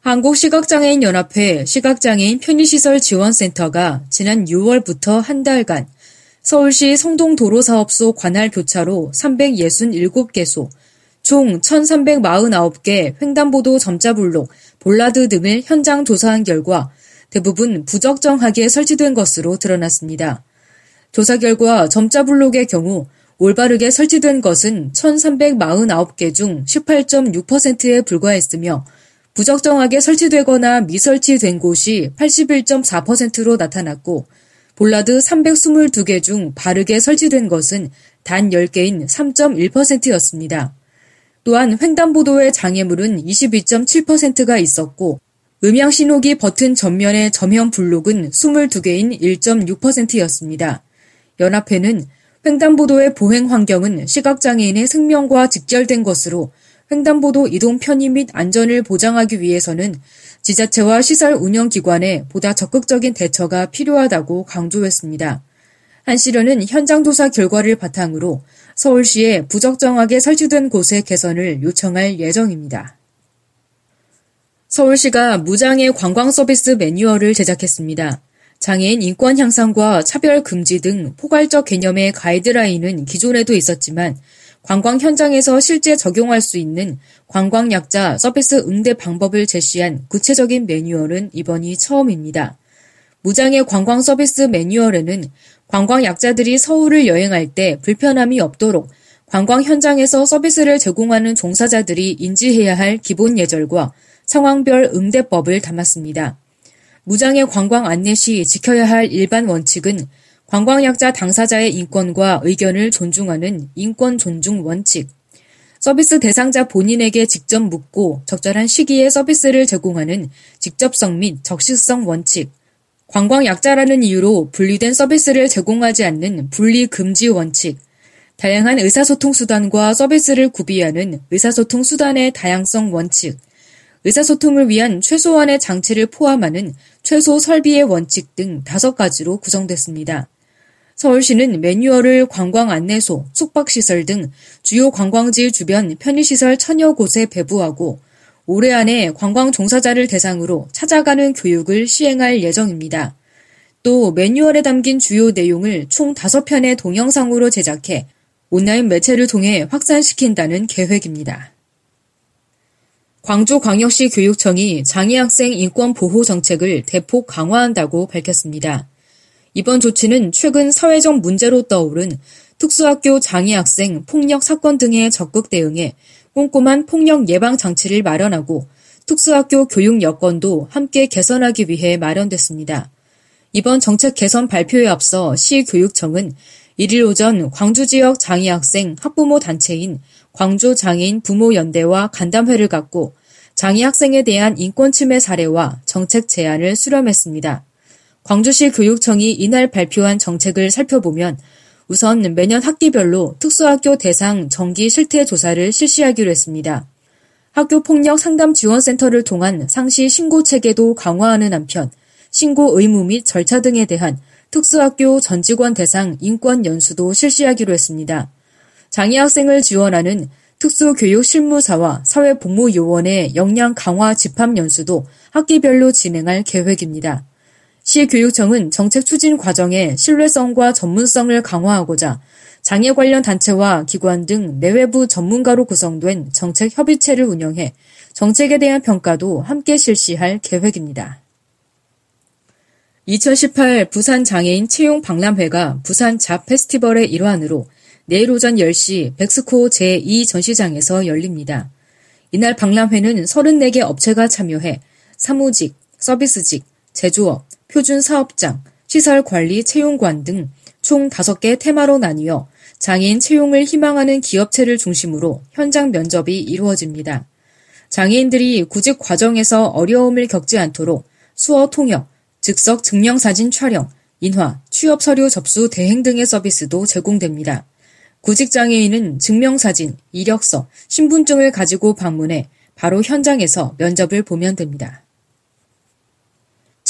한국시각장애인 연합회 시각장애인 편의시설 지원센터가 지난 6월부터 한 달간 서울시 성동도로사업소 관할 교차로 367개소, 총 1349개 횡단보도 점자블록, 볼라드 등을 현장 조사한 결과 대부분 부적정하게 설치된 것으로 드러났습니다. 조사 결과 점자블록의 경우 올바르게 설치된 것은 1349개 중 18.6%에 불과했으며 부적정하게 설치되거나 미설치된 곳이 81.4%로 나타났고 볼라드 322개 중 바르게 설치된 것은 단 10개인 3.1%였습니다. 또한 횡단보도의 장애물은 22.7%가 있었고 음향신호기 버튼 전면의 점형 블록은 22개인 1.6%였습니다. 연합회는 횡단보도의 보행 환경은 시각장애인의 생명과 직결된 것으로 횡단보도 이동 편의 및 안전을 보장하기 위해서는 지자체와 시설 운영기관의 보다 적극적인 대처가 필요하다고 강조했습니다. 한시련은 현장 조사 결과를 바탕으로 서울시에 부적정하게 설치된 곳의 개선을 요청할 예정입니다. 서울시가 무장애 관광 서비스 매뉴얼을 제작했습니다. 장애인 인권 향상과 차별 금지 등 포괄적 개념의 가이드라인은 기존에도 있었지만 관광 현장에서 실제 적용할 수 있는 관광약자 서비스 응대 방법을 제시한 구체적인 매뉴얼은 이번이 처음입니다. 무장애 관광 서비스 매뉴얼에는 관광약자들이 서울을 여행할 때 불편함이 없도록 관광 현장에서 서비스를 제공하는 종사자들이 인지해야 할 기본 예절과 상황별 응대법을 담았습니다. 무장애 관광 안내 시 지켜야 할 일반 원칙은 관광약자 당사자의 인권과 의견을 존중하는 인권 존중 원칙, 서비스 대상자 본인에게 직접 묻고 적절한 시기에 서비스를 제공하는 직접성 및 적시성 원칙, 관광약자라는 이유로 분리된 서비스를 제공하지 않는 분리 금지 원칙, 다양한 의사소통 수단과 서비스를 구비하는 의사소통 수단의 다양성 원칙, 의사소통을 위한 최소한의 장치를 포함하는 최소 설비의 원칙 등 다섯 가지로 구성됐습니다. 서울시는 매뉴얼을 관광 안내소, 숙박시설 등 주요 관광지 주변 편의시설 천여 곳에 배부하고 올해 안에 관광 종사자를 대상으로 찾아가는 교육을 시행할 예정입니다. 또 매뉴얼에 담긴 주요 내용을 총 5편의 동영상으로 제작해 온라인 매체를 통해 확산시킨다는 계획입니다. 광주광역시 교육청이 장애학생 인권 보호 정책을 대폭 강화한다고 밝혔습니다. 이번 조치는 최근 사회적 문제로 떠오른 특수학교 장애 학생 폭력 사건 등에 적극 대응해 꼼꼼한 폭력 예방 장치를 마련하고 특수학교 교육 여건도 함께 개선하기 위해 마련됐습니다. 이번 정책 개선 발표에 앞서 시교육청은 1일 오전 광주 지역 장애 학생 학부모 단체인 광주 장애인 부모연대와 간담회를 갖고 장애 학생에 대한 인권 침해 사례와 정책 제안을 수렴했습니다. 광주시 교육청이 이날 발표한 정책을 살펴보면 우선 매년 학기별로 특수학교 대상 정기 실태 조사를 실시하기로 했습니다. 학교 폭력 상담 지원센터를 통한 상시 신고 체계도 강화하는 한편 신고 의무 및 절차 등에 대한 특수학교 전 직원 대상 인권 연수도 실시하기로 했습니다. 장애 학생을 지원하는 특수교육 실무사와 사회복무요원의 역량 강화 집합 연수도 학기별로 진행할 계획입니다. 시교육청은 정책 추진 과정에 신뢰성과 전문성을 강화하고자 장애 관련 단체와 기관 등 내외부 전문가로 구성된 정책 협의체를 운영해 정책에 대한 평가도 함께 실시할 계획입니다. 2018 부산 장애인 채용 박람회가 부산 잡 페스티벌의 일환으로 내일 오전 10시 백스코 제2전시장에서 열립니다. 이날 박람회는 34개 업체가 참여해 사무직, 서비스직, 제조업, 표준 사업장, 시설 관리 채용관 등 총 5개 테마로 나뉘어 장애인 채용을 희망하는 기업체를 중심으로 현장 면접이 이루어집니다. 장애인들이 구직 과정에서 어려움을 겪지 않도록 수어 통역, 즉석 증명사진 촬영, 인화, 취업 서류 접수 대행 등의 서비스도 제공됩니다. 구직장애인은 증명사진, 이력서, 신분증을 가지고 방문해 바로 현장에서 면접을 보면 됩니다.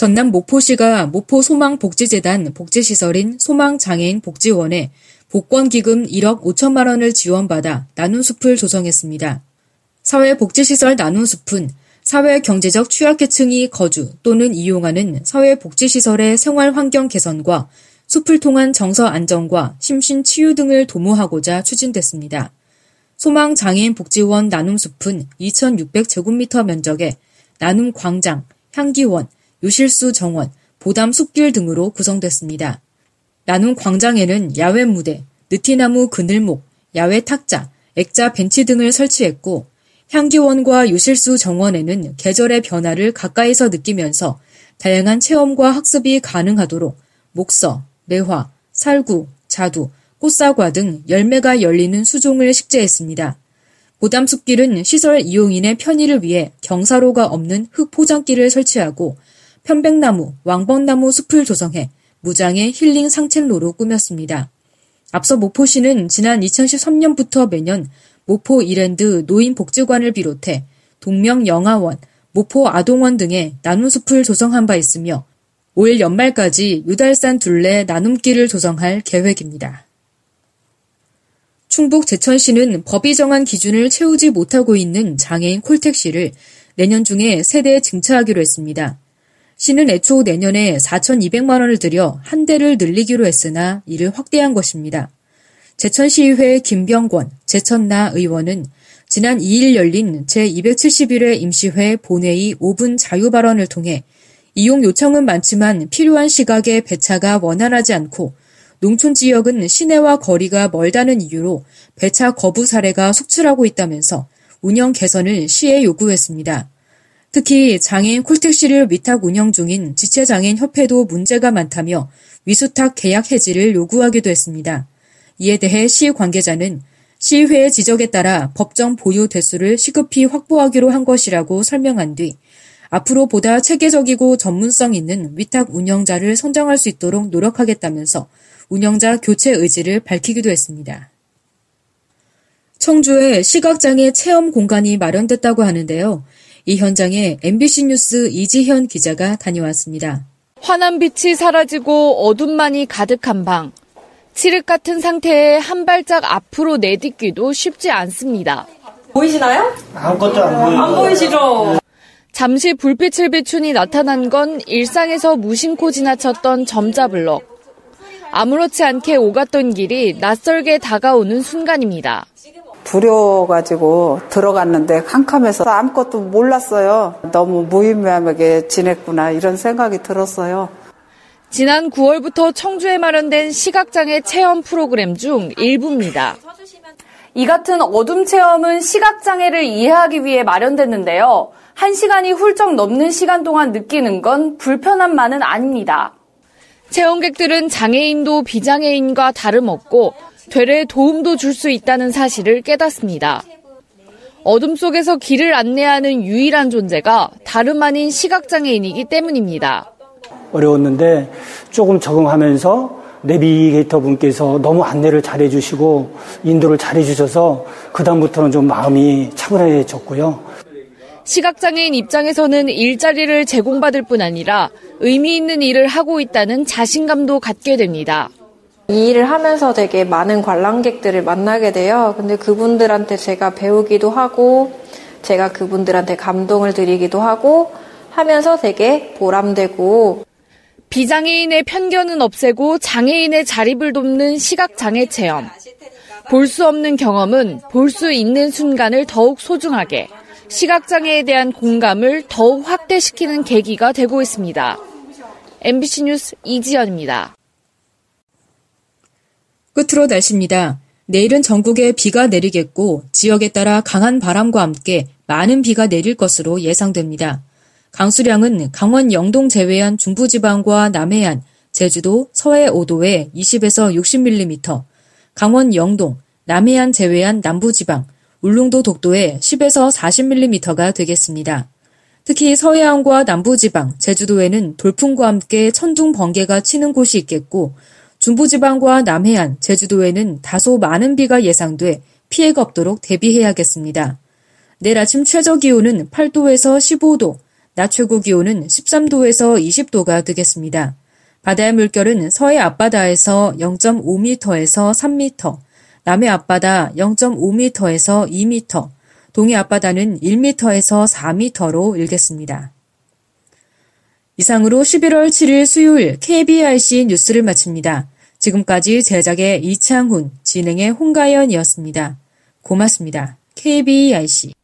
전남 모포시가 모포 소망복지재단 복지시설인 소망장애인 복지원에 복권기금 1억 5천만 원을 지원받아 나눔 숲을 조성했습니다. 사회복지시설 나눔 숲은 사회 경제적 취약계층이 거주 또는 이용하는 사회복지시설의 생활 환경 개선과 숲을 통한 정서 안정과 심신 치유 등을 도모하고자 추진됐습니다. 소망장애인 복지원 나눔숲은 2,600제곱미터 면적에 나눔 광장, 향기원, 유실수 정원, 보담 숲길 등으로 구성됐습니다. 나눔 광장에는 야외 무대, 느티나무 그늘목, 야외 탁자, 액자 벤치 등을 설치했고 향기원과 유실수 정원에는 계절의 변화를 가까이서 느끼면서 다양한 체험과 학습이 가능하도록 목서, 매화, 살구, 자두, 꽃사과 등 열매가 열리는 수종을 식재했습니다. 보담숲길은 시설 이용인의 편의를 위해 경사로가 없는 흙 포장길을 설치하고 편백나무, 왕벚나무 숲을 조성해 무장의 힐링 상책로로 꾸몄습니다. 앞서 모포시는 지난 2013년부터 매년 모포 이랜드 노인복지관을 비롯해 동명영화원, 모포 아동원 등의 나눔숲을 조성한 바 있으며 올 연말까지 유달산 둘레 나눔길을 조성할 계획입니다. 충북 제천시는 법이 정한 기준을 채우지 못하고 있는 장애인 콜택시를 내년 중에 세대 증차하기로 했습니다. 시는 애초 내년에 4,200만 원을 들여 한 대를 늘리기로 했으나 이를 확대한 것입니다. 제천시의회 김병권 제천나 의원은 지난 2일 열린 제271회 임시회 본회의 5분 자유 발언을 통해 이용 요청은 많지만 필요한 시각에 배차가 원활하지 않고 농촌 지역은 시내와 거리가 멀다는 이유로 배차 거부 사례가 속출하고 있다면서 운영 개선을 시에 요구했습니다. 특히 장애인 콜택시를 위탁 운영 중인 지체장애인 협회도 문제가 많다며 위수탁 계약 해지를 요구하기도 했습니다. 이에 대해 시 관계자는 시의회의 지적에 따라 법정 보유 대수를 시급히 확보하기로 한 것이라고 설명한 뒤 앞으로 보다 체계적이고 전문성 있는 위탁 운영자를 선정할 수 있도록 노력하겠다면서 운영자 교체 의지를 밝히기도 했습니다. 청주에 시각장애 체험 공간이 마련됐다고 하는데요. 이 현장에 MBC 뉴스 이지현 기자가 다녀왔습니다. 환한 빛이 사라지고 어둠만이 가득한 방. 칠흑 같은 상태에 한 발짝 앞으로 내딛기도 쉽지 않습니다. 보이시나요? 아무것도 안 보여요. 안 보이시죠? 잠시 불빛을 비춘이 나타난 건 일상에서 무심코 지나쳤던 점자블럭. 아무렇지 않게 오갔던 길이 낯설게 다가오는 순간입니다. 두려워가지고 들어갔는데 캄캄해서 아무것도 몰랐어요. 너무 무의미하게 지냈구나 이런 생각이 들었어요. 지난 9월부터 청주에 마련된 시각장애 체험 프로그램 중 일부입니다. 이 같은 어둠 체험은 시각장애를 이해하기 위해 마련됐는데요. 한 시간이 훌쩍 넘는 시간 동안 느끼는 건 불편함만은 아닙니다. 체험객들은 장애인도 비장애인과 다름없고 되레 도움도 줄 수 있다는 사실을 깨닫습니다. 어둠 속에서 길을 안내하는 유일한 존재가 다름 아닌 시각장애인이기 때문입니다. 어려웠는데 조금 적응하면서 내비게이터 분께서 너무 안내를 잘해 주시고 인도를 잘해 주셔서 그다음부터는 좀 마음이 차분해졌고요. 시각장애인 입장에서는 일자리를 제공받을 뿐 아니라 의미 있는 일을 하고 있다는 자신감도 갖게 됩니다. 이 일을 하면서 되게 많은 관람객들을 만나게 돼요. 근데 그분들한테 제가 배우기도 하고, 제가 그분들한테 감동을 드리기도 하고, 하면서 되게 보람되고, 비장애인의 편견은 없애고 장애인의 자립을 돕는 시각장애 체험. 볼 수 없는 경험은 볼 수 있는 순간을 더욱 소중하게, 시각장애에 대한 공감을 더욱 확대시키는 계기가 되고 있습니다. MBC 뉴스 이지연입니다. 끝으로 날씨입니다. 내일은 전국에 비가 내리겠고 지역에 따라 강한 바람과 함께 많은 비가 내릴 것으로 예상됩니다. 강수량은 강원 영동 제외한 중부지방과 남해안, 제주도, 서해 5도에 20에서 60mm, 강원 영동, 남해안 제외한 남부지방, 울릉도 독도에 10에서 40mm가 되겠습니다. 특히 서해안과 남부지방, 제주도에는 돌풍과 함께 천둥 번개가 치는 곳이 있겠고 중부지방과 남해안, 제주도에는 다소 많은 비가 예상돼 피해가 없도록 대비해야겠습니다. 내일 아침 최저 기온은 8도에서 15도, 낮 최고 기온은 13도에서 20도가 되겠습니다. 바다의 물결은 서해 앞바다에서 0.5m에서 3m, 남해 앞바다 0.5m에서 2m, 동해 앞바다는 1m에서 4m로 일겠습니다. 이상으로 11월 7일 수요일 KBRC 뉴스를 마칩니다. 지금까지 제작의 이창훈, 진행의 홍가연이었습니다. 고맙습니다. KBRC